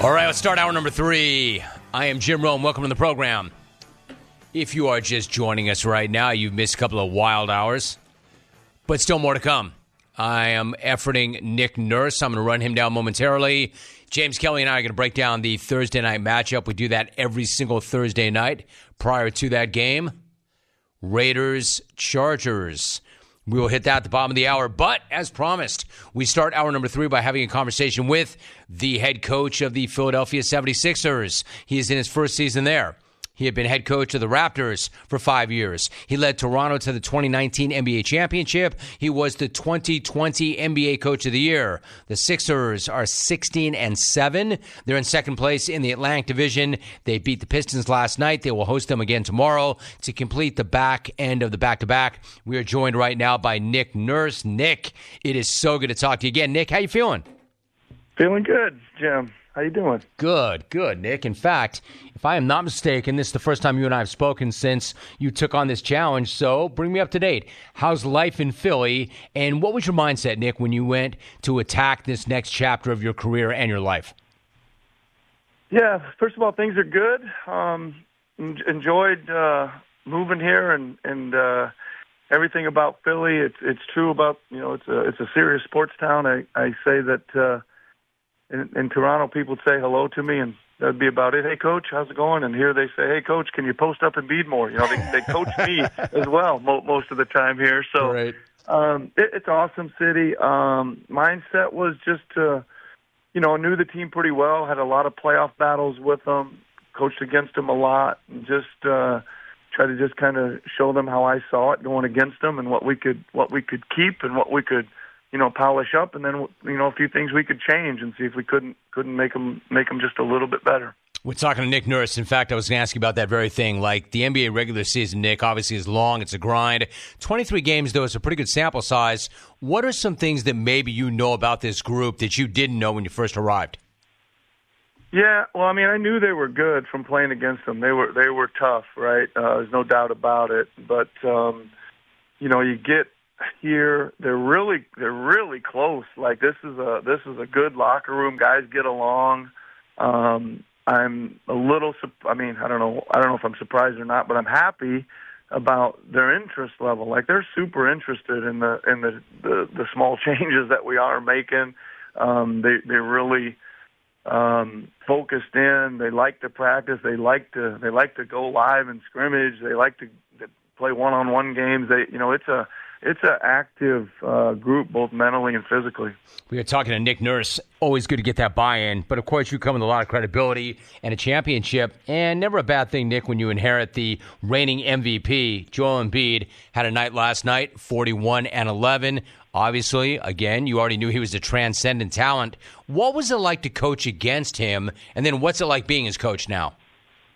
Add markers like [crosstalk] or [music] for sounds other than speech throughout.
All right, let's start hour number three. I am Jim Rome. Welcome to the program. If you are just joining us right now, you've missed a couple of wild hours, but still more to come. I am efforting Nick Nurse. I'm going to run him down momentarily. James Kelly and I are going to break down the Thursday night matchup. We do that every single Thursday night prior to that game. Raiders Chargers. We will hit that at the bottom of the hour. But as promised, we start hour number three by having a conversation with the head coach of the Philadelphia 76ers. He is in his first season there. He had been head coach of the Raptors for five years. He led Toronto to the 2019 NBA championship. He was the 2020 NBA coach of the year. The Sixers are 16 and 7. They're in second place in the Atlantic Division. They beat the Pistons last night. They will host them again tomorrow to complete the back end of the back to back. We are joined right now by Nick Nurse. Nick, it is so good to talk to you again. Nick, how you feeling? Feeling good, Jim. How you doing? Good, good, Nick. In fact, if I am not mistaken, this is the first time you and I have spoken since you took on this challenge. So bring me up to date. How's life in Philly? And what was your mindset, Nick, when you went to attack this next chapter of your career and your life? Yeah, first of all, things are good. Um, enjoyed uh, moving here and and uh, everything about Philly. It's it's true about you know it's a it's a serious sports town. I I say that uh, in, in Toronto people would say hello to me and that'd be about it. Hey, coach, how's it going? And here they say, hey, coach, can you post up and beat more? You know, they, they coach me [laughs] as well mo- most of the time here. So Right. um, it, it's an awesome city. Um, mindset was just to, you know, I knew the team pretty well, had a lot of playoff battles with them, coached against them a lot, and just uh, try to just kind of show them how I saw it going against them and what we could what we could keep and what we could you know polish up and then you know a few things we could change and see if we couldn't couldn't make them make them just a little bit better. We're talking to Nick Nurse. In fact, I was going to ask you about that very thing. Like the NBA regular season, Nick, obviously is long. It's a grind. 23 games, though, is a pretty good sample size. What are some things that maybe you know about this group that you didn't know when you first arrived? Yeah, well, I mean, I knew they were good from playing against them. They were they were tough, right? Uh, there's no doubt about it. But um, you know, you get here, they're really they're really close. Like this is a this is a good locker room. Guys get along. Um, I'm a little. I mean, I don't know. I don't know if I'm surprised or not, but I'm happy about their interest level. Like they're super interested in the in the the, the small [laughs] changes that we are making. Um, they they really um, focused in. They like to practice. They like to they like to go live and scrimmage. They like to, play one-on-one games. They you know it's a it's an active uh, group both mentally and physically. We are talking to Nick Nurse. Always good to get that buy-in, but of course you come with a lot of credibility and a championship, and never a bad thing, Nick, when you inherit the reigning MVP. Joel Embiid had a night last night, 41 and 11. Obviously, again, you already knew he was a transcendent talent. What was it like to coach against him, and then what's it like being his coach now?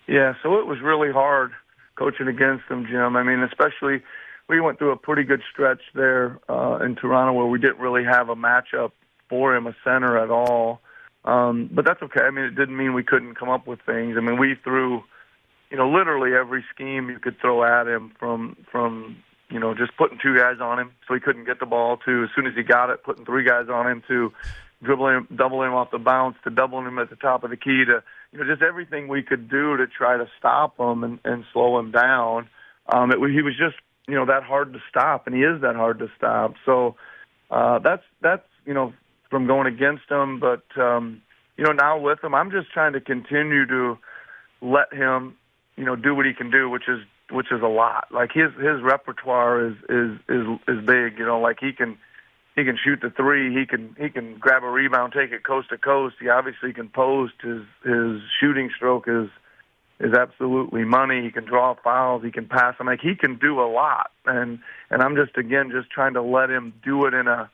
Yeah, so it was really hard coaching against him, Jim. I mean, especially we went through a pretty good stretch there uh, in Toronto where we didn't really have a matchup for him, a center at all. Um, but that's okay. I mean, it didn't mean we couldn't come up with things. I mean, we threw, you know, literally every scheme you could throw at him from from you know just putting two guys on him so he couldn't get the ball to as soon as he got it, putting three guys on him to dribbling him, doubling him off the bounce to doubling him at the top of the key to you know just everything we could do to try to stop him and, and slow him down. Um, it, he was just you know that hard to stop, and he is that hard to stop. So uh, that's that's you know from going against him, but um, you know now with him, I'm just trying to continue to let him you know do what he can do, which is which is a lot. Like his his repertoire is is is is big. You know, like he can he can shoot the three. He can he can grab a rebound, take it coast to coast. He obviously can post. His his shooting stroke is is absolutely money. He can draw fouls. He can pass. I'm like he can do a lot, and and I'm just again just trying to let him do it in a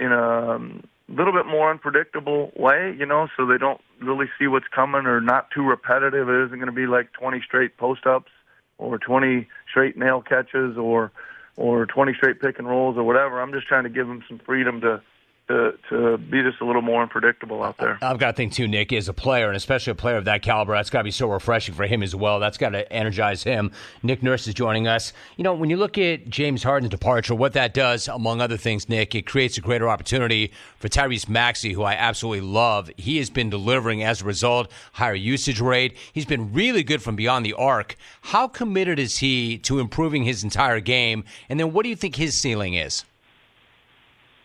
in a um, little bit more unpredictable way, you know, so they don't really see what's coming or not too repetitive. It isn't going to be like 20 straight post ups or 20 straight nail catches or or 20 straight pick and rolls or whatever. I'm just trying to give them some freedom to to to be just a little more unpredictable out there. I've got to think too, Nick, as a player, and especially a player of that caliber, that's got to be so refreshing for him as well. That's got to energize him. Nick Nurse is joining us. You know, when you look at James Harden's departure, what that does, among other things, Nick, it creates a greater opportunity for Tyrese Maxey, who I absolutely love. He has been delivering as a result, higher usage rate. He's been really good from beyond the arc. How committed is he to improving his entire game? And then what do you think his ceiling is?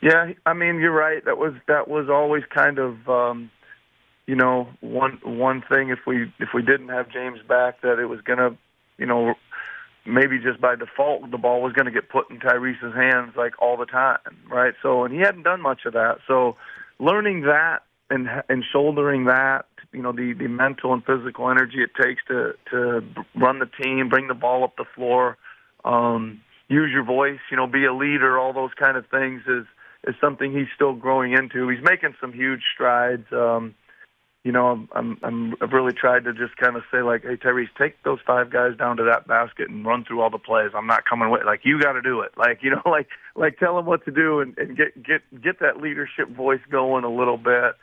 Yeah, I mean you're right. That was that was always kind of um, you know one one thing if we if we didn't have James back that it was gonna you know maybe just by default the ball was going to get put in Tyrese's hands like all the time, right? So and he hadn't done much of that. So learning that and and shouldering that, you know, the the mental and physical energy it takes to to run the team, bring the ball up the floor, um, use your voice, you know, be a leader, all those kind of things is is something he's still growing into. He's making some huge strides. Um, you know, I'm, I'm, I've really tried to just kind of say like, hey Tyrese, take those five guys down to that basket and run through all the plays. I'm not coming with like you got to do it. Like you know, [laughs] like like tell him what to do and, and get get get that leadership voice going a little bit.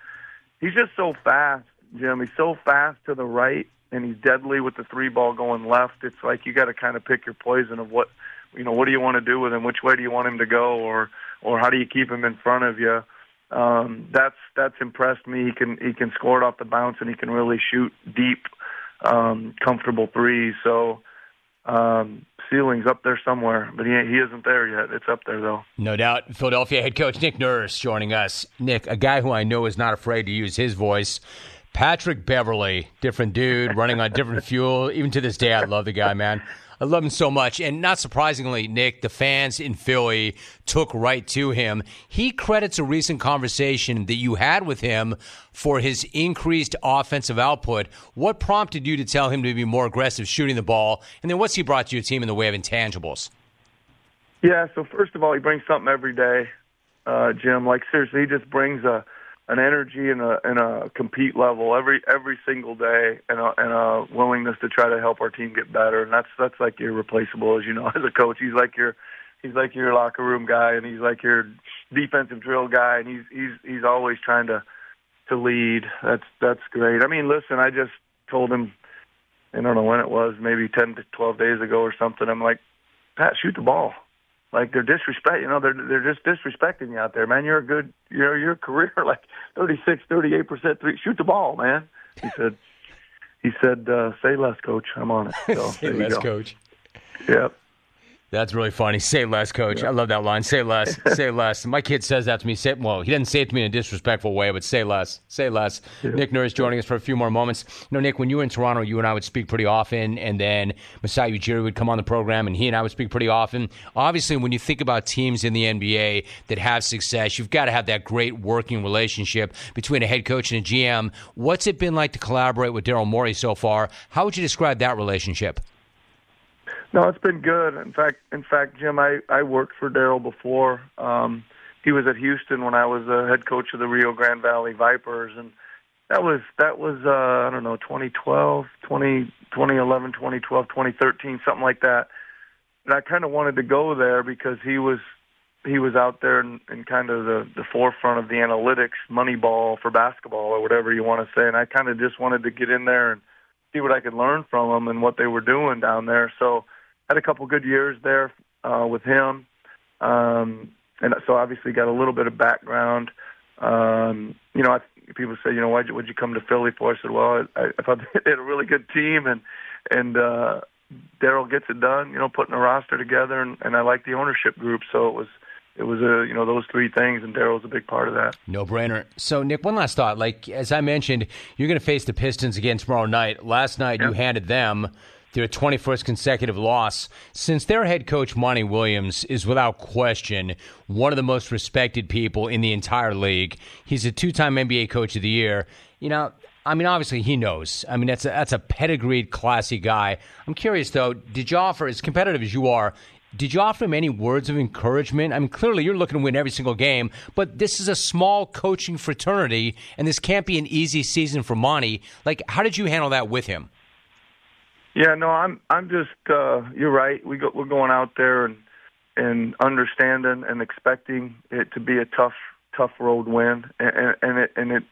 He's just so fast, Jim. He's so fast to the right, and he's deadly with the three ball going left. It's like you got to kind of pick your poison of what you know. What do you want to do with him? Which way do you want him to go? Or or how do you keep him in front of you? Um, that's that's impressed me. He can he can score it off the bounce and he can really shoot deep, um, comfortable threes. So um, ceiling's up there somewhere, but he he isn't there yet. It's up there though. No doubt. Philadelphia head coach Nick Nurse joining us. Nick, a guy who I know is not afraid to use his voice. Patrick Beverley, different dude, running on different [laughs] fuel. Even to this day, I love the guy, man. I love him so much. And not surprisingly, Nick, the fans in Philly took right to him. He credits a recent conversation that you had with him for his increased offensive output. What prompted you to tell him to be more aggressive shooting the ball? And then what's he brought to your team in the way of intangibles? Yeah, so first of all, he brings something every day, uh, Jim. Like, seriously, he just brings a an energy and a and a compete level every every single day and a, and a willingness to try to help our team get better. And that's that's like irreplaceable as you know [laughs] as a coach. He's like your he's like your locker room guy and he's like your defensive drill guy and he's he's he's always trying to to lead. That's that's great. I mean listen i just told him i don't know when it was maybe 10 to 12 days ago or something. I'm like pat shoot the ball like they're disrespect you know they're they're just disrespecting you out there man. You're a good you know your career [laughs] like thirty six thirty eight percent three shoot the ball man. He said he said uh say less coach. I'm on it. [laughs] So say less coach. Yep that's really funny. [laughs] Say less, coach. Yeah. I love that line. Say less. [laughs] say less. My kid says that to me. Say well, he doesn't say it to me in a disrespectful way, but say less. Say less. Yeah. Nick Nurse joining us for a few more moments. You know, Nick, when you were in Toronto, you and I would speak pretty often, and then Masai Ujiri would come on the program, and he and I would speak pretty often. Obviously, when you think about teams in the NBA that have success, you've got to have that great working relationship between a head coach and a GM. What's it been like to collaborate with Daryl Morey so far? How would you describe that relationship? No, it's been good. In fact, in fact, Jim, I I worked for Daryl before. Um, he was at Houston when I was the head coach of the Rio Grande Valley Vipers, and that was that was uh, I don't know 2012, 20, 2011, 2012, 2013, something like that. And I kind of wanted to go there because he was he was out there in, in kind of the the forefront of the analytics, Moneyball for basketball or whatever you want to say. And I kind of just wanted to get in there and see what I could learn from them and what they were doing down there. So had a couple good years there uh, with him, um, and so obviously got a little bit of background. Um, you know, I, people say, you know, you, would you come to Philly for? I said, well, I, I thought [laughs] they had a really good team, and and uh, Daryl gets it done. You know, putting a roster together, and, and I like the ownership group, so it was it was a you know those three things, and Daryl's a big part of that. No brainer. So Nick, one last thought. Like as I mentioned, you're going to face the Pistons again tomorrow night. Last night you handed them their 21st consecutive loss. Since their head coach, Monty Williams, is without question one of the most respected people in the entire league, he's a two time NBA Coach of the Year. You know, I mean, obviously he knows. I mean, that's a, that's a pedigreed, classy guy. I'm curious though, did you offer, as competitive as you are, did you offer him any words of encouragement? I mean, clearly you're looking to win every single game, but this is a small coaching fraternity, and this can't be an easy season for Monty. Like, how did you handle that with him? Yeah, no, I'm I'm just uh you're right. We go we're going out there and and understanding and expecting it to be a tough tough road win, and, and it and it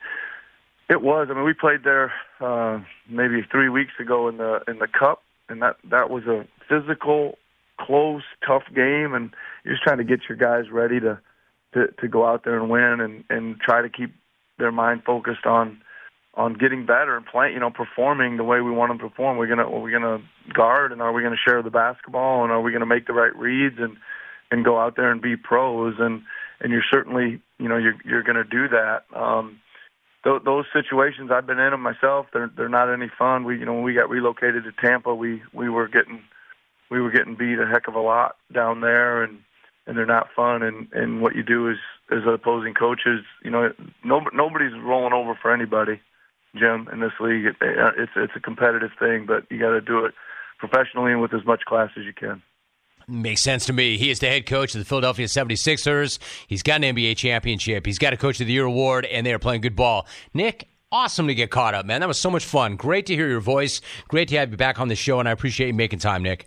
it was. I mean, we played there uh, maybe three weeks ago in the in the Cup, and that that was a physical, close, tough game, and you're just trying to get your guys ready to to, to go out there and win, and and try to keep their mind focused on on getting better and playing, you know, performing the way we want them to perform. We're gonna are we gonna guard, and are we gonna share the basketball, and are we gonna make the right reads and and go out there and be pros, and and you're certainly, you know, you're you're gonna do that. Um, th- those situations I've been in them myself. They're they're not any fun. We you know when we got relocated to Tampa, we we were getting we were getting beat a heck of a lot down there, and and they're not fun. And and what you do is as opposing coaches, you know, no, nobody's rolling over for anybody Jim, in this league. It, uh, it's it's a competitive thing, but you got to do it professionally and with as much class as you can. Makes sense to me. He is the head coach of the Philadelphia 76ers. He's got an NBA championship. He's got a Coach of the Year award, and they are playing good ball. Nick, awesome to get caught up, man. That was so much fun. Great to hear your voice. Great to have you back on the show, and I appreciate you making time, Nick.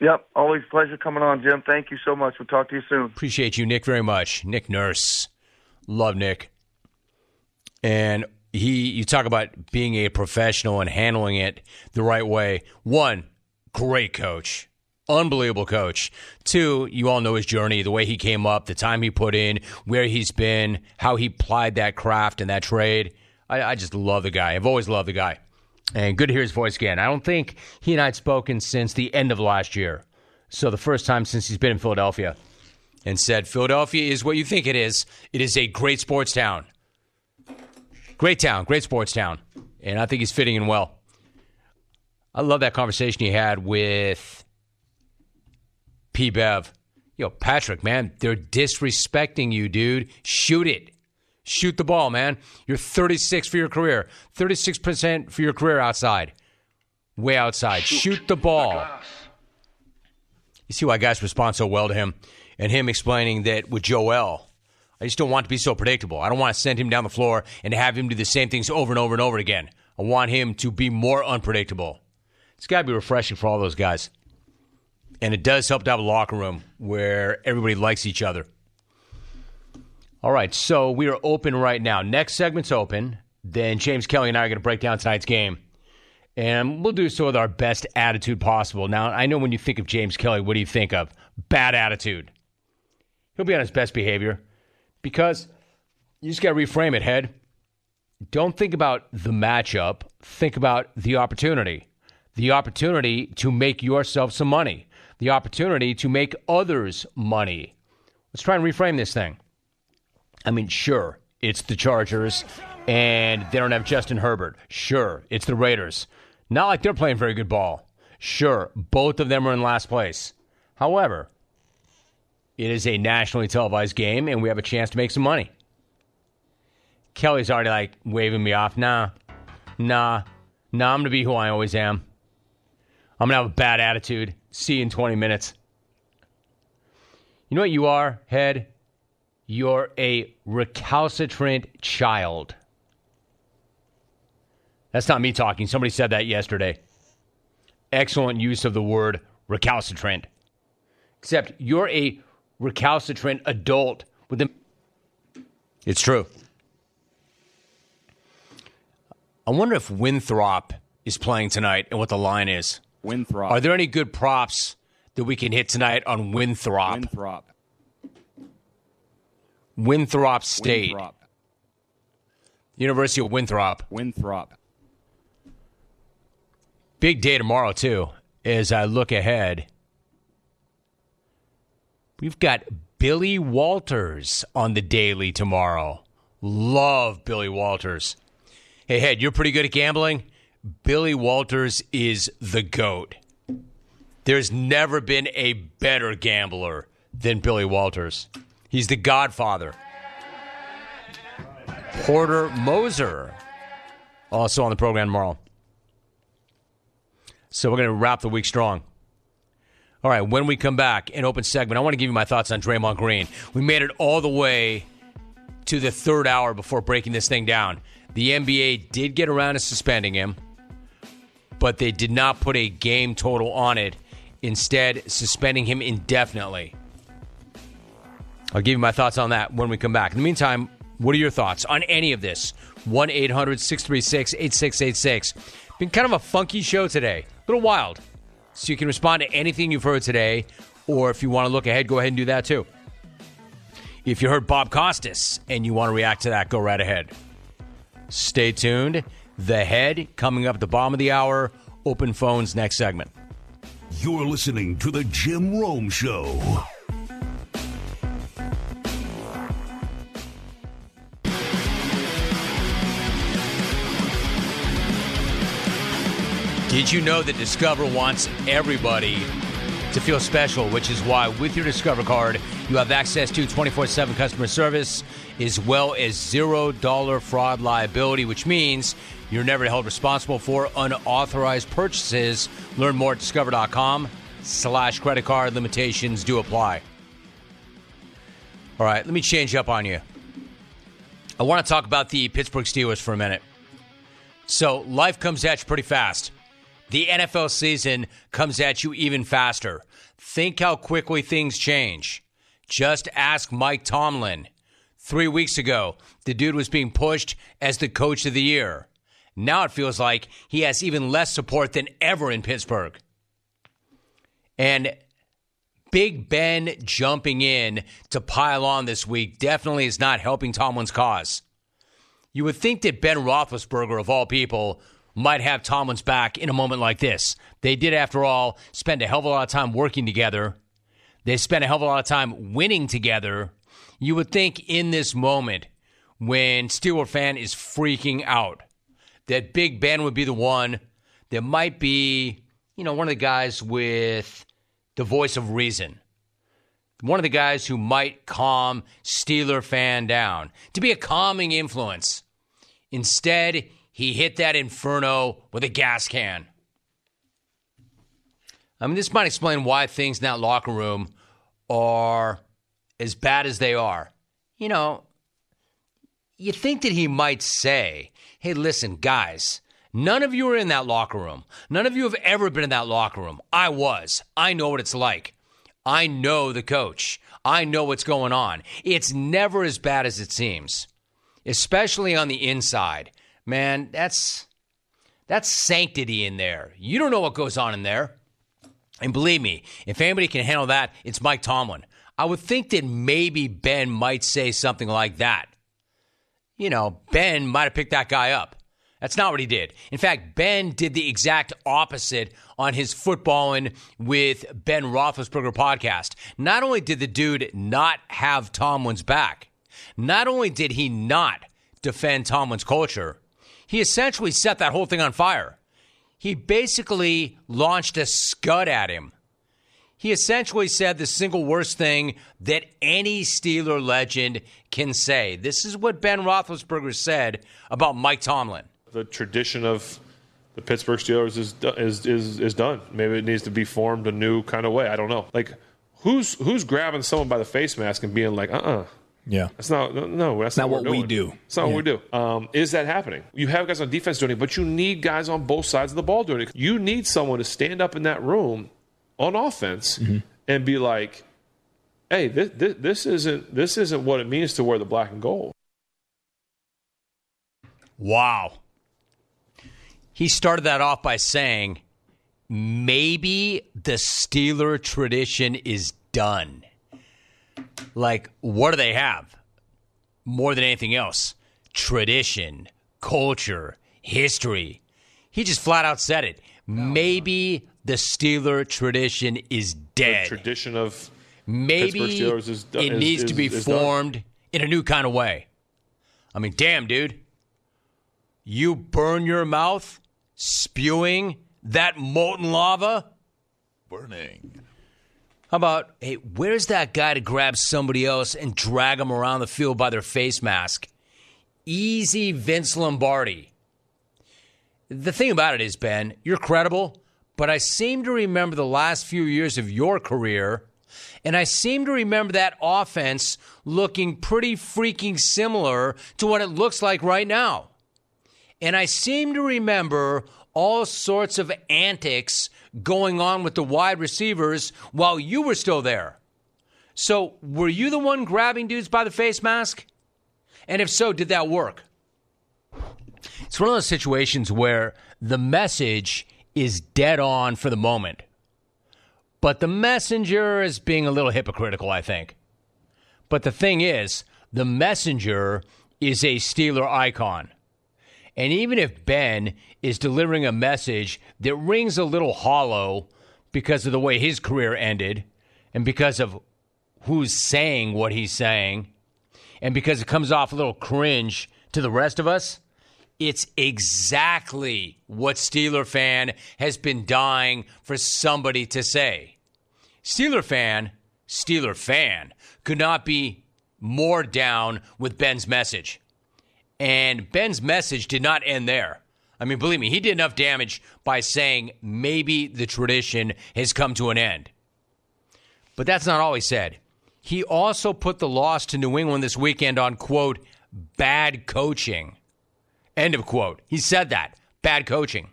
Yep, always pleasure coming on, Jim. Thank you so much. We'll talk to you soon. Appreciate you, Nick, very much. Nick Nurse. Love Nick. And he you talk about being a professional and handling it the right way. One, great coach. Unbelievable coach. Two, you all know his journey, the way he came up, the time he put in, where he's been, how he plied that craft and that trade. I, I just love the guy. I've always loved the guy. And good to hear his voice again. I don't think he and I had spoken since the end of last year. So the first time since he's been in Philadelphia. And said, Philadelphia is what you think it is. It is a great sports town. Great town, great sports town. And I think he's fitting in well. I love that conversation he had with P. Bev. Yo, Patrick, man, they're disrespecting you, dude. Shoot it. Shoot the ball, man. You're 36 for your career, 36% for your career outside. Way outside. Shoot, Shoot the ball. You see why guys respond so well to him and him explaining that with Joel I just don't want to be so predictable. I don't want to send him down the floor and have him do the same things over and over and over again. I want him to be more unpredictable. It's got to be refreshing for all those guys. And it does help to have a locker room where everybody likes each other. All right, so we are open right now. Next segment's open. Then James Kelly and I are going to break down tonight's game. And we'll do so with our best attitude possible. Now, I know when you think of James Kelly, what do you think of? Bad attitude. He'll be on his best behavior because you just got to reframe it, head. Don't think about the matchup, think about the opportunity. The opportunity to make yourself some money, the opportunity to make others money. Let's try and reframe this thing. I mean, sure, it's the Chargers and they don't have Justin Herbert. Sure, it's the Raiders. Not like they're playing very good ball. Sure, both of them are in last place. However, it is a nationally televised game, and we have a chance to make some money. Kelly's already like waving me off. Nah, nah, nah, I'm going to be who I always am. I'm going to have a bad attitude. See you in 20 minutes. You know what you are, head? You're a recalcitrant child. That's not me talking. Somebody said that yesterday. Excellent use of the word recalcitrant. Except you're a recalcitrant adult with them. It's true. I wonder if Winthrop is playing tonight and what the line is. Winthrop. Are there any good props that we can hit tonight on Winthrop? Winthrop. Winthrop State. Winthrop. University of Winthrop. Winthrop. Big day tomorrow, too, as I look ahead We've got Billy Walters on the daily tomorrow. Love Billy Walters. Hey, Head, you're pretty good at gambling. Billy Walters is the GOAT. There's never been a better gambler than Billy Walters. He's the godfather. Porter Moser, also on the program tomorrow. So we're going to wrap the week strong. All right, when we come back in open segment, I want to give you my thoughts on Draymond Green. We made it all the way to the third hour before breaking this thing down. The NBA did get around to suspending him, but they did not put a game total on it, instead, suspending him indefinitely. I'll give you my thoughts on that when we come back. In the meantime, what are your thoughts on any of this? 1 800 636 8686. Been kind of a funky show today, a little wild. So you can respond to anything you've heard today, or if you want to look ahead, go ahead and do that too. If you heard Bob Costas and you want to react to that, go right ahead. Stay tuned. The head coming up at the bottom of the hour. Open phones next segment. You're listening to The Jim Rome Show. Did you know that Discover wants everybody to feel special, which is why with your Discover card, you have access to 24 7 customer service as well as $0 fraud liability, which means you're never held responsible for unauthorized purchases. Learn more at discover.com slash credit card. Limitations do apply. All right, let me change up on you. I want to talk about the Pittsburgh Steelers for a minute. So life comes at you pretty fast. The NFL season comes at you even faster. Think how quickly things change. Just ask Mike Tomlin. Three weeks ago, the dude was being pushed as the coach of the year. Now it feels like he has even less support than ever in Pittsburgh. And Big Ben jumping in to pile on this week definitely is not helping Tomlin's cause. You would think that Ben Roethlisberger, of all people, might have Tomlin's back in a moment like this. They did, after all, spend a hell of a lot of time working together. They spent a hell of a lot of time winning together. You would think in this moment, when Steeler fan is freaking out, that Big Ben would be the one that might be, you know, one of the guys with the voice of reason. One of the guys who might calm Steeler fan down, to be a calming influence. Instead, he hit that inferno with a gas can. I mean, this might explain why things in that locker room are as bad as they are. You know, you think that he might say, hey, listen, guys, none of you are in that locker room. None of you have ever been in that locker room. I was. I know what it's like. I know the coach. I know what's going on. It's never as bad as it seems, especially on the inside man, that's that's sanctity in there. You don't know what goes on in there. And believe me, if anybody can handle that, it's Mike Tomlin. I would think that maybe Ben might say something like that. You know, Ben might have picked that guy up. That's not what he did. In fact, Ben did the exact opposite on his Footbahlin with Ben Roethlisberger podcast. Not only did the dude not have Tomlin's back, not only did he not defend Tomlin's culture, he essentially set that whole thing on fire. He basically launched a scud at him. He essentially said the single worst thing that any Steeler legend can say. This is what Ben Roethlisberger said about Mike Tomlin. The tradition of the Pittsburgh Steelers is is is is done. Maybe it needs to be formed a new kind of way. I don't know. Like who's who's grabbing someone by the face mask and being like, uh uh-uh. uh yeah, that's not no. That's not, not what we do. It's not yeah. what we do. Um, is that happening? You have guys on defense doing it, but you need guys on both sides of the ball doing it. You need someone to stand up in that room on offense mm-hmm. and be like, "Hey, this, this, this isn't this isn't what it means to wear the black and gold." Wow. He started that off by saying, "Maybe the Steeler tradition is done." Like what do they have more than anything else? Tradition, culture, history. He just flat out said it. Maybe the Steeler tradition is dead. The tradition of maybe is, is, it needs is, to be formed done. in a new kind of way. I mean, damn, dude. You burn your mouth spewing that molten lava? Burning. How about, hey, where's that guy to grab somebody else and drag them around the field by their face mask? Easy Vince Lombardi. The thing about it is, Ben, you're credible, but I seem to remember the last few years of your career, and I seem to remember that offense looking pretty freaking similar to what it looks like right now. And I seem to remember all sorts of antics going on with the wide receivers while you were still there. So, were you the one grabbing dudes by the face mask? And if so, did that work? It's one of those situations where the message is dead on for the moment, but the messenger is being a little hypocritical, I think. But the thing is, the messenger is a Steeler icon. And even if Ben is delivering a message that rings a little hollow because of the way his career ended and because of who's saying what he's saying and because it comes off a little cringe to the rest of us, it's exactly what Steeler fan has been dying for somebody to say. Steeler fan, Steeler fan could not be more down with Ben's message. And Ben's message did not end there. I mean, believe me, he did enough damage by saying maybe the tradition has come to an end. But that's not all he said. He also put the loss to New England this weekend on, quote, bad coaching. End of quote. He said that. Bad coaching.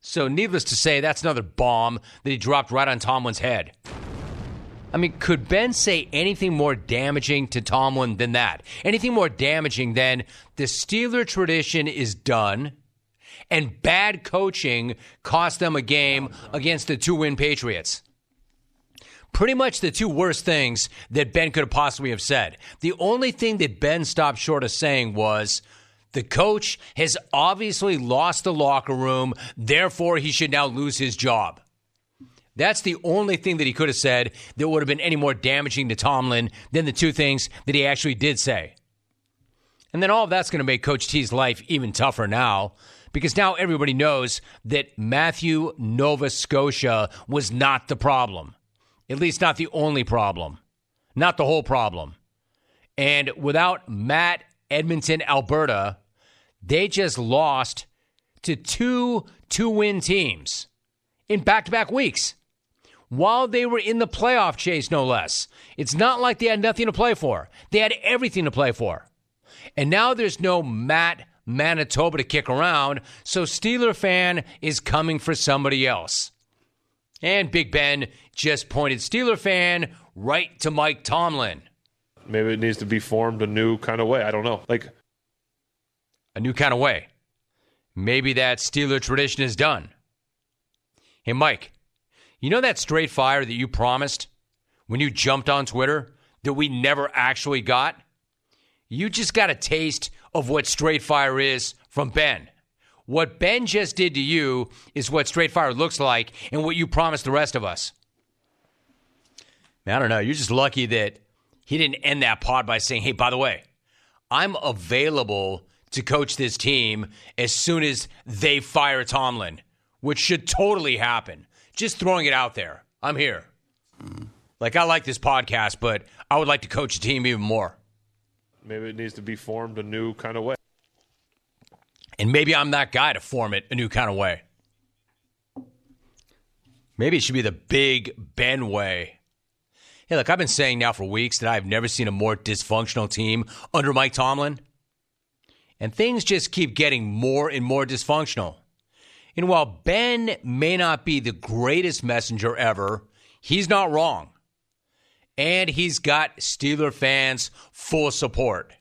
So, needless to say, that's another bomb that he dropped right on Tomlin's head. I mean, could Ben say anything more damaging to Tomlin than that? Anything more damaging than the Steeler tradition is done and bad coaching cost them a game against the two win Patriots? Pretty much the two worst things that Ben could have possibly have said. The only thing that Ben stopped short of saying was, the coach has obviously lost the locker room, therefore he should now lose his job. That's the only thing that he could have said that would have been any more damaging to Tomlin than the two things that he actually did say. And then all of that's going to make Coach T's life even tougher now because now everybody knows that Matthew Nova Scotia was not the problem. At least not the only problem, not the whole problem. And without Matt Edmonton, Alberta, they just lost to two two win teams in back to back weeks while they were in the playoff chase, no less. It's not like they had nothing to play for, they had everything to play for. And now there's no Matt Manitoba to kick around, so Steeler fan is coming for somebody else. And Big Ben just pointed Steeler fan right to Mike Tomlin. Maybe it needs to be formed a new kind of way. I don't know. Like a new kind of way. Maybe that Steeler tradition is done. Hey, Mike, you know that straight fire that you promised when you jumped on Twitter that we never actually got? You just got a taste of what straight fire is from Ben. What Ben just did to you is what straight fire looks like and what you promised the rest of us. Man, I don't know. You're just lucky that he didn't end that pod by saying, hey, by the way, I'm available to coach this team as soon as they fire Tomlin, which should totally happen. Just throwing it out there. I'm here. Like, I like this podcast, but I would like to coach a team even more. maybe it needs to be formed a new kind of way. And maybe I'm that guy to form it a new kind of way. Maybe it should be the big Ben way. Hey, look, I've been saying now for weeks that I've never seen a more dysfunctional team under Mike Tomlin. And things just keep getting more and more dysfunctional. And while Ben may not be the greatest messenger ever, he's not wrong. And he's got Steeler fans' full support.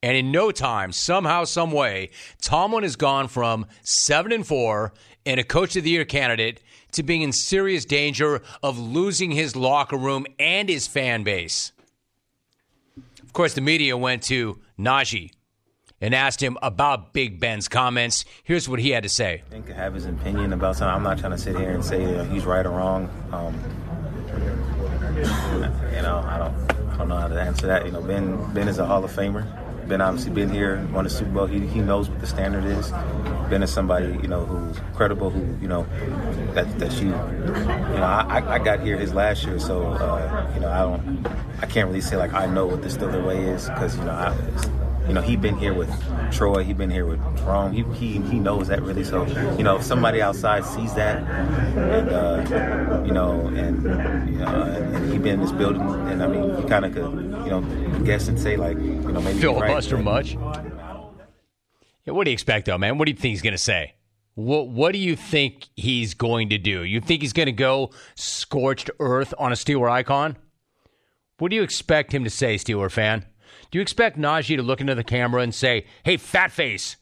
And in no time, somehow, some way, Tomlin has gone from seven and four and a coach of the year candidate to being in serious danger of losing his locker room and his fan base. Of course, the media went to Najee and asked him about Big Ben's comments. Here's what he had to say. Ben could have his opinion about something. I'm not trying to sit here and say uh, he's right or wrong. Um, you know, I don't, I don't know how to answer that. You know, Ben, Ben is a Hall of Famer. Ben obviously been here, won the Super Bowl. He, he knows what the standard is. Ben is somebody you know who's credible, who you know that that you, you know, I, I got here his last year, so uh, you know I don't, I can't really say like I know what the Steeler way is because you know I. You know, he been here with Troy. He been here with Rome, He, he he knows that really. So, you know, if somebody outside sees that, and uh, you know, and you know, and, and he been in this building, and I mean, he kind of could, you know, guess and say like, you know, maybe you're right, much? Yeah, what do you expect, though, man? What do you think he's going to say? What What do you think he's going to do? You think he's going to go scorched earth on a Steeler icon? What do you expect him to say, Steeler fan? Do you expect Najee to look into the camera and say, hey, fat face,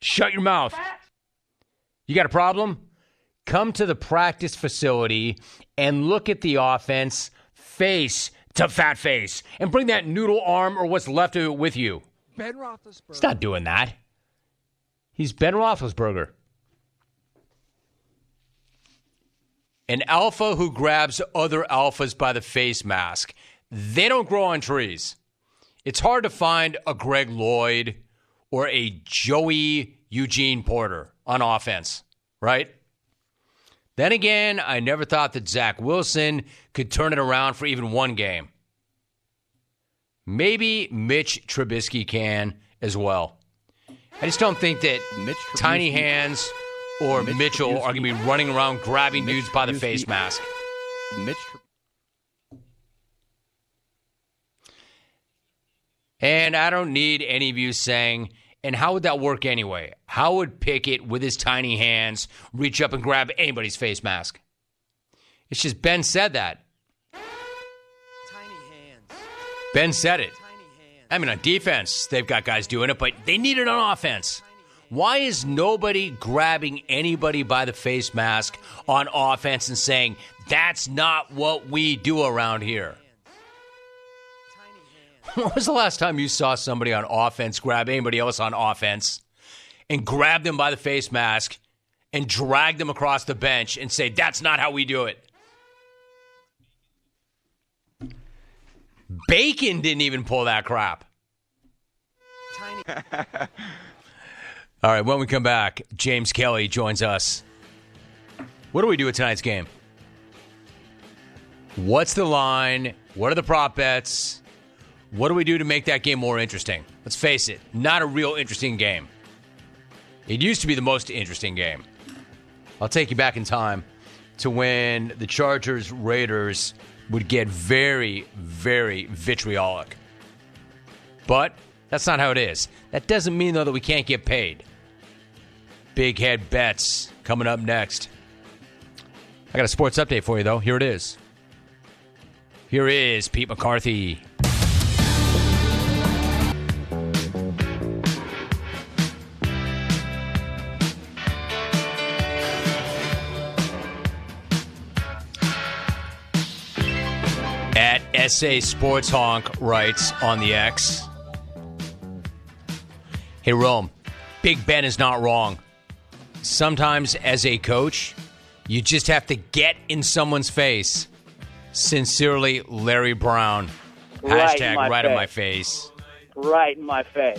shut your mouth? You got a problem? Come to the practice facility and look at the offense face to fat face and bring that noodle arm or what's left of it with you. Ben Roethlisberger. He's not doing that. He's Ben Roethlisberger. An alpha who grabs other alphas by the face mask. They don't grow on trees. It's hard to find a Greg Lloyd or a Joey Eugene Porter on offense, right? Then again, I never thought that Zach Wilson could turn it around for even one game. Maybe Mitch Trubisky can as well. I just don't think that Mitch Tiny Hands or Mitch Mitchell are going to be running around grabbing Mitch dudes by the Trubisky- face mask. Mitch. And I don't need any of you saying, and how would that work anyway? How would Pickett, with his tiny hands, reach up and grab anybody's face mask? It's just Ben said that. Tiny hands. Ben said it. I mean, on defense, they've got guys doing it, but they need it on offense. Why is nobody grabbing anybody by the face mask on offense and saying, that's not what we do around here? [laughs] When was the last time you saw somebody on offense grab anybody else on offense and grab them by the face mask and drag them across the bench and say, that's not how we do it? Bacon didn't even pull that crap. Tiny. [laughs] All right, when we come back, James Kelly joins us. What do we do with tonight's game? What's the line? What are the prop bets? What do we do to make that game more interesting? Let's face it, not a real interesting game. It used to be the most interesting game. I'll take you back in time to when the Chargers Raiders would get very, very vitriolic. But that's not how it is. That doesn't mean, though, that we can't get paid. Big head bets coming up next. I got a sports update for you, though. Here it is. Here is Pete McCarthy. At SA Sports Honk writes on the X. Hey, Rome, Big Ben is not wrong. Sometimes, as a coach, you just have to get in someone's face. Sincerely, Larry Brown. Right Hashtag right in my face. right in my face.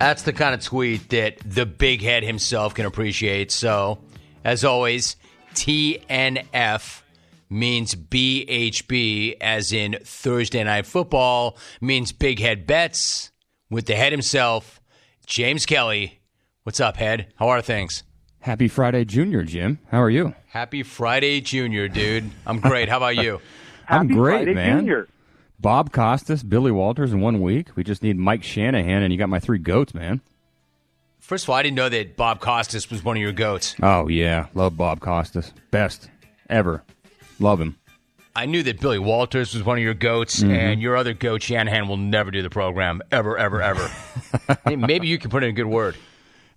That's the kind of tweet that the big head himself can appreciate. So, as always, TNF means BHB, as in Thursday Night Football, means big head bets with the head himself, James Kelly. What's up, head? How are things? Happy Friday, Junior Jim. How are you? Happy Friday, Junior, dude. I'm great. How about you? [laughs] I'm great, Friday, man. Junior. Bob Costas, Billy Walters in one week. We just need Mike Shanahan, and you got my three goats, man. First of all, I didn't know that Bob Costas was one of your goats. Oh yeah, love Bob Costas, best ever. Love him. I knew that Billy Walters was one of your goats, and your other goat, Shanahan, will never do the program ever, ever, ever. [laughs] Maybe you can put in a good word.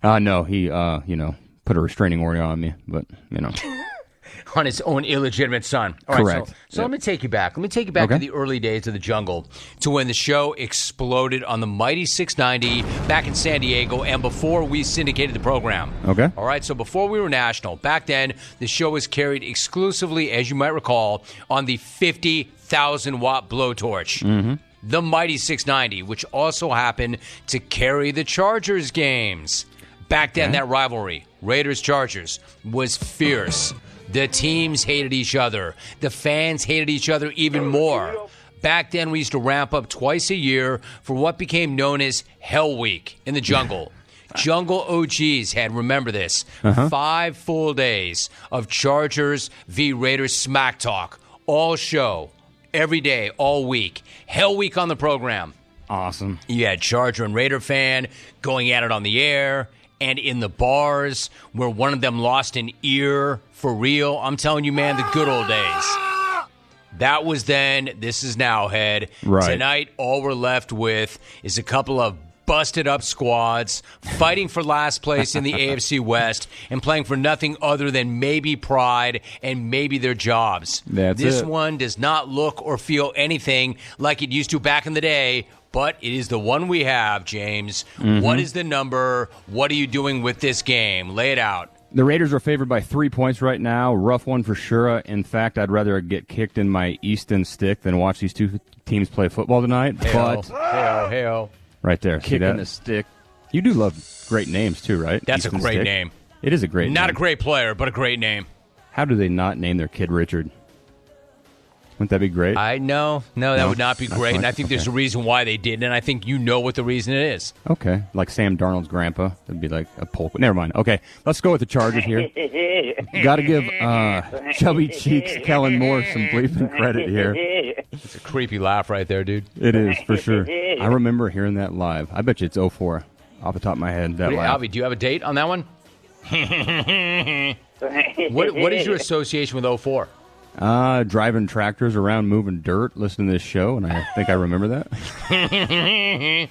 Uh no, he uh you know put a restraining order on me, but you know on his own illegitimate son. All right, Correct. so, so Yep. let me take you back. Let me take you back Okay. to the early days of the jungle, to when the show exploded on the mighty 690 back in San Diego, and before we syndicated the program. Okay. All right, so before we were national, back then the show was carried exclusively, as you might recall, on the 50,000 watt blowtorch. Mm-hmm. The mighty 690, which also happened to carry the Chargers games. Back then, that rivalry, Raiders Chargers, was fierce. The teams hated each other. The fans hated each other even more. Back then, we used to ramp up twice a year for what became known as Hell Week in the jungle. [laughs] Jungle OGs had, remember this, uh-huh. five full days of Chargers v. Raiders smack talk, all show, every day, all week. Hell Week on the program. awesome. You had Charger and Raider fan going at it on the air, and in the bars where one of them lost an ear for real. I'm telling you, man, the good old days. That was then. This is now, head. Right. Tonight, all we're left with is a couple of busted up squads fighting for last place in the [laughs] AFC West and playing for nothing other than maybe pride and maybe their jobs. That's this it. one does not look or feel anything like it used to back in the day. But it is the one we have, James. Mm-hmm. What is the number? What are you doing with this game? Lay it out. The Raiders are favored by three points right now. Rough one for sure. In fact, I'd rather get kicked in my Easton stick than watch these two teams play football tonight. But Hail, hail. right there, Kicking the stick. You do love great names too, right? That's a great Stick. name. It is a great. Not name. a great player, but a great name. How do they not name their kid Richard? Wouldn't that be great? I know, no, that No? would not be That's great, and fine. I think there's a Okay. reason why they didn't, and I think you know what the reason it is. okay, like Sam Darnold's grandpa. That'd be like a pole. Never mind. Okay, let's go with the Chargers here. [laughs] Got to give uh, Chubby Cheeks Kellen Moore some bleeping credit here. It's a creepy laugh right there, dude. It is for sure. I remember hearing that live. I bet you it's 04 off the top of my head. That What do. Alvy, do you have a date on that one? [laughs] what What is your [laughs] association with 04? Uh, driving tractors around, moving dirt, listening to this show, and I think I remember that. [laughs]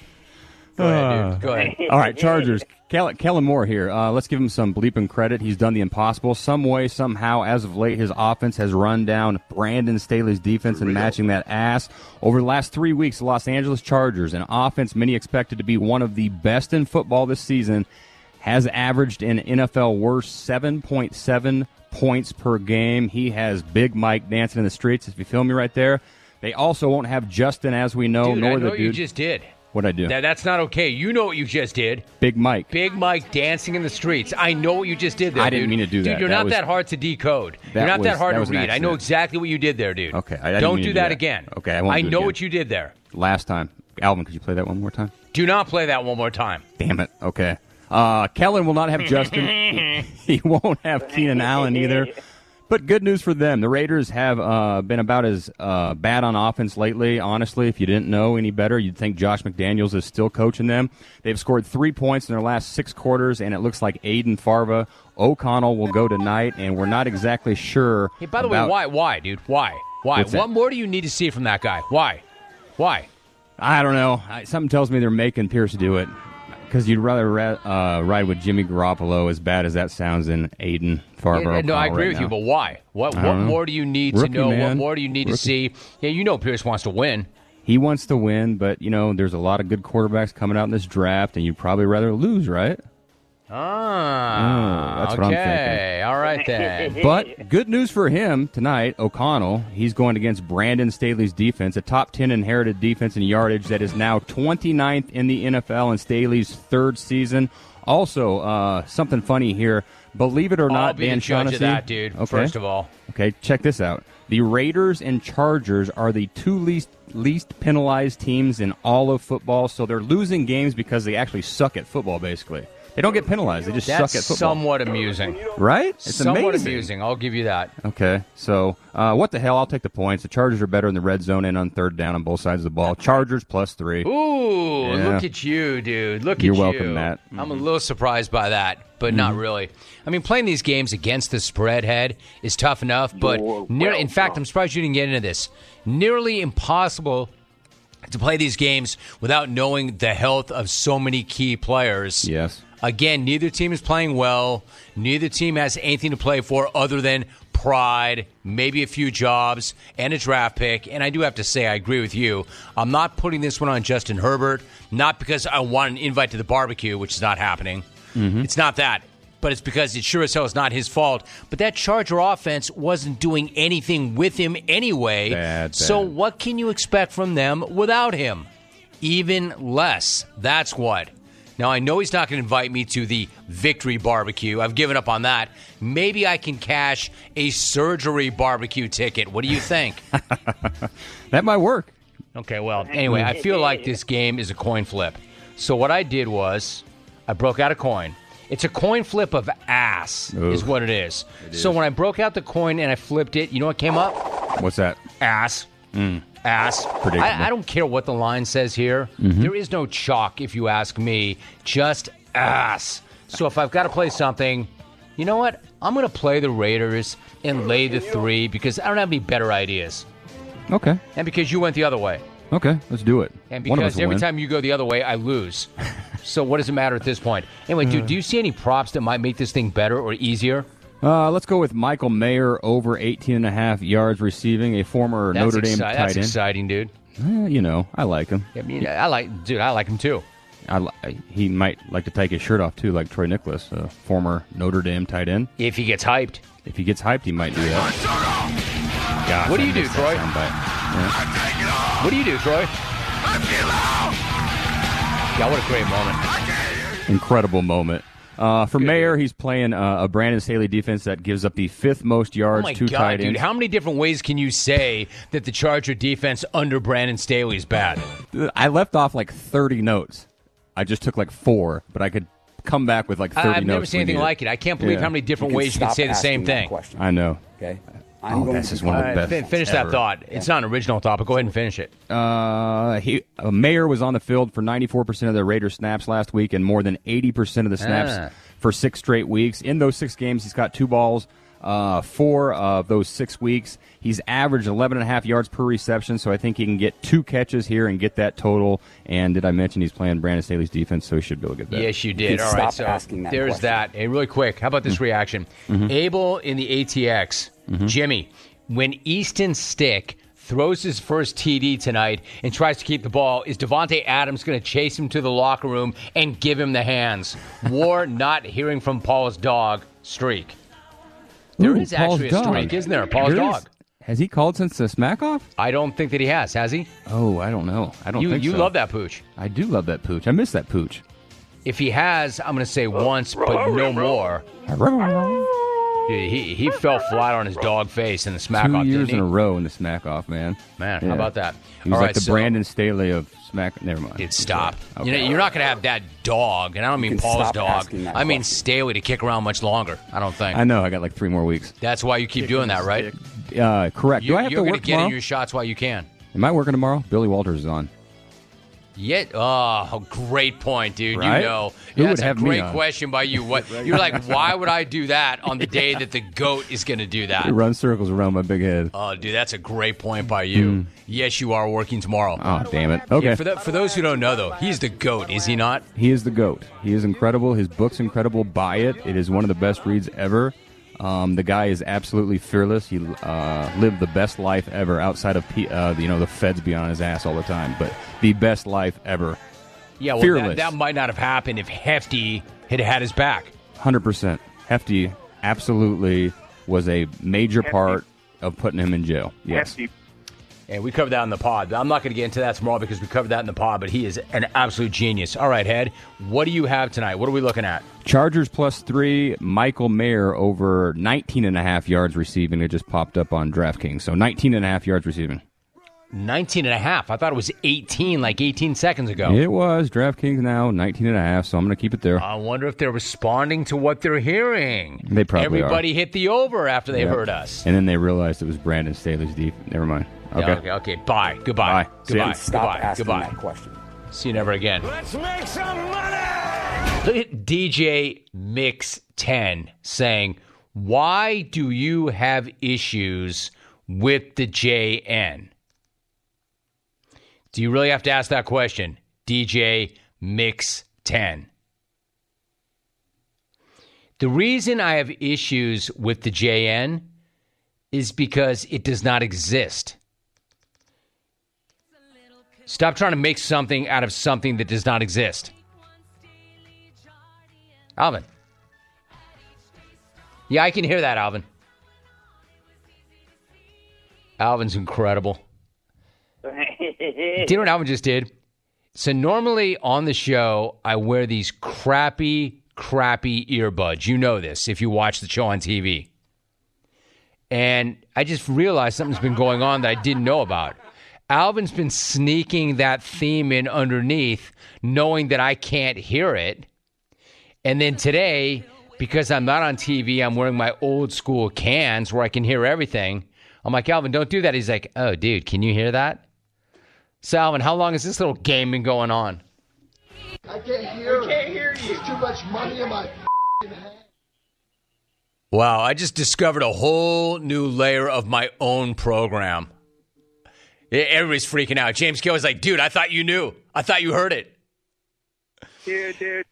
Go ahead, dude. Go ahead. All right, Chargers. Kellen, Kellen Moore here. Uh, let's give him some bleeping credit. He's done the impossible. Some way, somehow, as of late, his offense has run down Brandon Staley's defense and matching that ass. Over the last three weeks, the Los Angeles Chargers, an offense many expected to be one of the best in football this season, has averaged an NFL worst 7.7 points per game. He has Big Mike dancing in the streets, if you feel me right there. They also won't have Justin, as we know, Dude, nor I know the what you dude. just did. What'd I do? That, that's not okay. You know what you just did. Big Mike. Big Mike dancing in the streets. I know what you just did there. I didn't dude. mean to do Dude, that. Dude, you're That not was- that hard to decode. You're not was- that hard that to read. I know exactly what you did there, dude. Okay, I- I don't do do that that. again. Okay, I won't do it know again. what you did there. Last time. Alvin, could you play that one more time? Do not play that one more time. Damn it. Okay. Uh, Kellen will not have Justin. he, [laughs] he won't have Keenan Allen either. But good news for them. The Raiders have uh, been about as uh, bad on offense lately. Honestly, if you didn't know any better, you'd think Josh McDaniels is still coaching them. They've scored three points in their last six quarters, and it looks like Aidan Farva O'Connell will go tonight, and we're not exactly sure. Hey, by the about- way, why? Why, dude? Why? Why? What more do you need to see from that guy? Why? Why? I don't know. I, something tells me they're making Pierce do it because you'd rather ra- uh, ride with Jimmy Garoppolo, as bad as that sounds, than Aidan Farber. Yeah, no, I agree right with you, but why? What What know. more do you need Rookie, to know? What more do you need to see? Yeah, you know Pierce wants to win. he wants to win, but you know there's a lot of good quarterbacks coming out in this draft, and you'd probably rather lose, right? Ah, Oh, that's what I'm okay. All right then. [laughs] But good news for him tonight, O'Connell. He's going against Brandon Staley's defense, a top 10 inherited defense in yardage that is now 29th in the NFL in Staley's third season. Also, uh, something funny here. Believe it or I'll not, be Dan the judge of Shaughnessy- that, dude. Okay. First of all, Okay, check this out. The Raiders and Chargers are the two least least penalized teams in all of football, so they're losing games because they actually suck at football. Basically, they don't get penalized; they just that's suck at football. somewhat amusing. right? It's somewhat amazing. amusing. I'll give you that. Okay, so uh, what the hell? I'll take the points. The Chargers are better in the red zone and on third down on both sides of the ball. Chargers plus three. Ooh, Yeah. look at you, dude. Look You're at you. You're welcome, Matt. I'm a little surprised by that, but not really. I mean, playing these games against the spread head is tough enough, but near, in fact, I'm surprised you didn't get into this. Nearly impossible to play these games without knowing the health of so many key players. Yes. Again, neither team is playing well. Neither team has anything to play for other than pride, maybe a few jobs, and a draft pick. And I do have to say, I agree with you. I'm not putting this one on Justin Herbert, not because I want an invite to the barbecue, which is not happening. Mm-hmm. It's not that. But it's because it sure as hell is not his fault. But that Charger offense wasn't doing anything with him anyway. Bad, So bad. what can you expect from them without him? Even less. That's what. Now, I know he's not going to invite me to the victory barbecue. I've given up on that. Maybe I can cash a surgery barbecue ticket. What do you think? [laughs] That might work. okay, well, anyway, I feel like [laughs] this game is a coin flip. So, what I did was I broke out a coin. It's a coin flip of ass, is what it is. so, when I broke out the coin and I flipped it, you know what came up? What's that? ass. Mm. Ass. I, I don't care what the line says here. Mm-hmm. There is no chalk, if you ask me. Just ass. So if I've got to play something, you know what? I'm going to play the Raiders and lay the three because I don't have any better ideas. Okay. And because you went the other way. Okay. Let's do it. And because every win. time you go the other way, I lose. [laughs] so what does it matter at this point? Anyway, dude, do you see any props that might make this thing better or easier? Uh, let's go with Michael Mayer over 18 and a half yards receiving, a former That's, Notre Dame exci- tight that's end. exciting, dude. Eh, you know, I like him. I mean, I like, dude, I like him too. I, li- he might like to take his shirt off too, like Troy Niklas, a former Notre Dame tight end. If he gets hyped. If he gets hyped, he might do that. Gosh, What do you do, Troy? that soundbite. What do you do, Troy? Yeah, what a great moment. Incredible moment. Uh, for Mayer, he's playing uh, a Brandon Staley defense that gives up the fifth most Oh yards my to god, tight dude! ends. How many different ways can you say that the Charger defense under Brandon Staley is bad? I left off like 30 notes. I just took like four, but I could come back with like 30 I've notes. never seen anything like it. I can't believe Yeah. how many different You ways you can say the same thing. question. I know. Okay. Oh, going this to is one of the best. fin- finish that thought. It's not an original thought, but go ahead and finish it. Uh, he uh, Mayer was on the field for 94% of the Raiders snaps last week and more than 80% of the snaps Ah. for six straight weeks. In those six games, he's got two balls. Uh, four of those six weeks, he's averaged 11 and a half yards per reception. So I think he can get two catches here and get that total. And did I mention he's playing Brandon Staley's defense, so he should be able to get that. Yes, you did. can All right, stop so asking that there's question. that. Hey, really quick, how about this Mm-hmm. reaction? Abel in the ATX, Jimmy, when Easton Stick throws his first TD tonight and tries to keep the ball, is Davante Adams going to chase him to the locker room and give him the hands? [laughs] War not hearing from Paul's dog streak. There Ooh, is Paul's actually a dog. streak, isn't there? Paul's There is. dog. Has he called since the smack off? I don't think that he has. Has he? Oh, I don't know. I don't You think you so. love that pooch. I do love that pooch. I miss that pooch. If he has, I'm going to say once, but no more. Dude, he he fell flat on his dog face in the smack Two off. years didn't in a row in the smack off, man. Man, Yeah. how about that? He was All like right, the so- Brandon Staley of smack. Never mind. Dude, stop. Okay. You know, you're not going to have that dog, and I don't mean Paul's dog. I mean. Staley to kick around much longer. I don't think. I know. I got like three more weeks. That's why you keep doing that, right? Uh, correct. You, do I have you're to work get tomorrow? in your shots while you can. Am I working tomorrow? Billy Walters is on. Yet, oh, great point, dude. Right? You know, Who Yeah, would that's have a me great on? question by you. What [laughs] you're like? Why would I do that on the [laughs] day that the goat is going to do that? It runs circles around my big head. Oh, dude, that's a great point by you. Yes, you are working tomorrow. Oh, damn it. Okay. Yeah, for, the, for those who don't know, though, he's the goat, is he not? He is the GOAT. He is incredible. His book's incredible. Buy it. It is one of the best reads ever. Um, the guy is absolutely fearless. He uh, lived the best life ever outside of P- uh, you know the feds be on his ass all the time, but the best life ever. Yeah, well, Fearless. that, that might not have happened if Hefty had had his back. Hundred percent. Hefty absolutely was a major part of putting him in jail. Yes. And we covered that in the pod. but I'm not going to get into that tomorrow because we covered that in the pod, but he is an absolute genius. All right, Head, what do you have tonight? What are we looking at? Chargers plus three. Michael Mayer over 19 and a half yards receiving. It just popped up on DraftKings. So 19 and a half yards receiving. 19 and a half. I thought it was 18 like 18 seconds ago. It was DraftKings now 19 and a half. So I'm going to keep it there. I wonder if they're responding to what they're hearing. They probably are. Everybody hit the over after they Yep. heard us. And then they realized it was Brandon Staley's deep. Never mind. Okay. Yeah, okay, okay. Bye. Goodbye. Bye. See ya. Goodbye. Stop Goodbye. asking Goodbye. that question. See you never again. Let's make some money! Look at DJ Mix 10 saying, Why do you have issues with the JN? Do you really have to ask that question? DJ Mix 10. The reason I have issues with the JN is because it does not exist. Stop trying to make something out of something that does not exist. Alvin. Yeah, I can hear that, Alvin. Alvin's incredible. [laughs] Do you know what Alvin just did? So normally on the show, I wear these crappy, crappy earbuds. You know this if you watch the show on TV. And I just realized something's been going on that I didn't know about. Alvin's been sneaking that theme in underneath, knowing that I can't hear it. And then today, because I'm not on TV, I'm wearing my old school cans where I can hear everything. I'm like, Alvin, don't do that. He's like, oh, dude, can you hear that? So, Alvin, how long has this little game been going on? I can't hear. I can't hear you. too much money in my f***ing hand. Wow, I just discovered a whole new layer of my own program. Yeah, Everybody's freaking out. James Kelly's like, dude, I thought you knew. I thought you heard it. Dude, dude.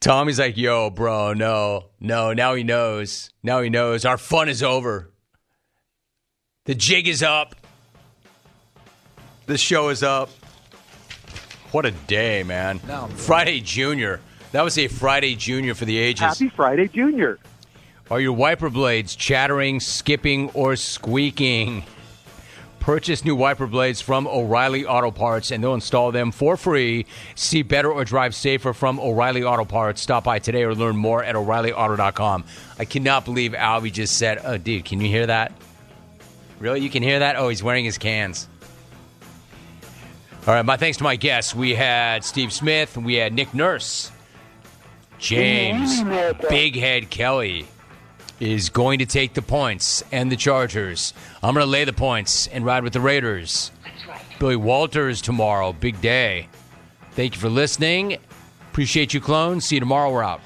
Tommy's like, yo, bro, no, no, now he knows. Now he knows. Our fun is over. The jig is up. The show is up. What a day, man. Friday Junior. That was a Friday Junior for the ages. Happy Friday, Junior. Are your wiper blades chattering, skipping, or squeaking? Purchase new wiper blades from O'Reilly Auto Parts and they'll install them for free. See better or drive safer from O'Reilly Auto Parts. Stop by today or learn more at o'ReillyAuto.com. I cannot believe Albie just said, Oh, dude, can you hear that? Really? You can hear that? Oh, he's wearing his cans. All right, my thanks to my guests. We had Steve Smith, we had Nick Nurse, James Big Head Kelly is going to take the points and the Chargers. I'm going to lay the points and ride with the Raiders. Billy Walters tomorrow, big day. Thank you for listening. Appreciate you, clones. See you tomorrow. We're out.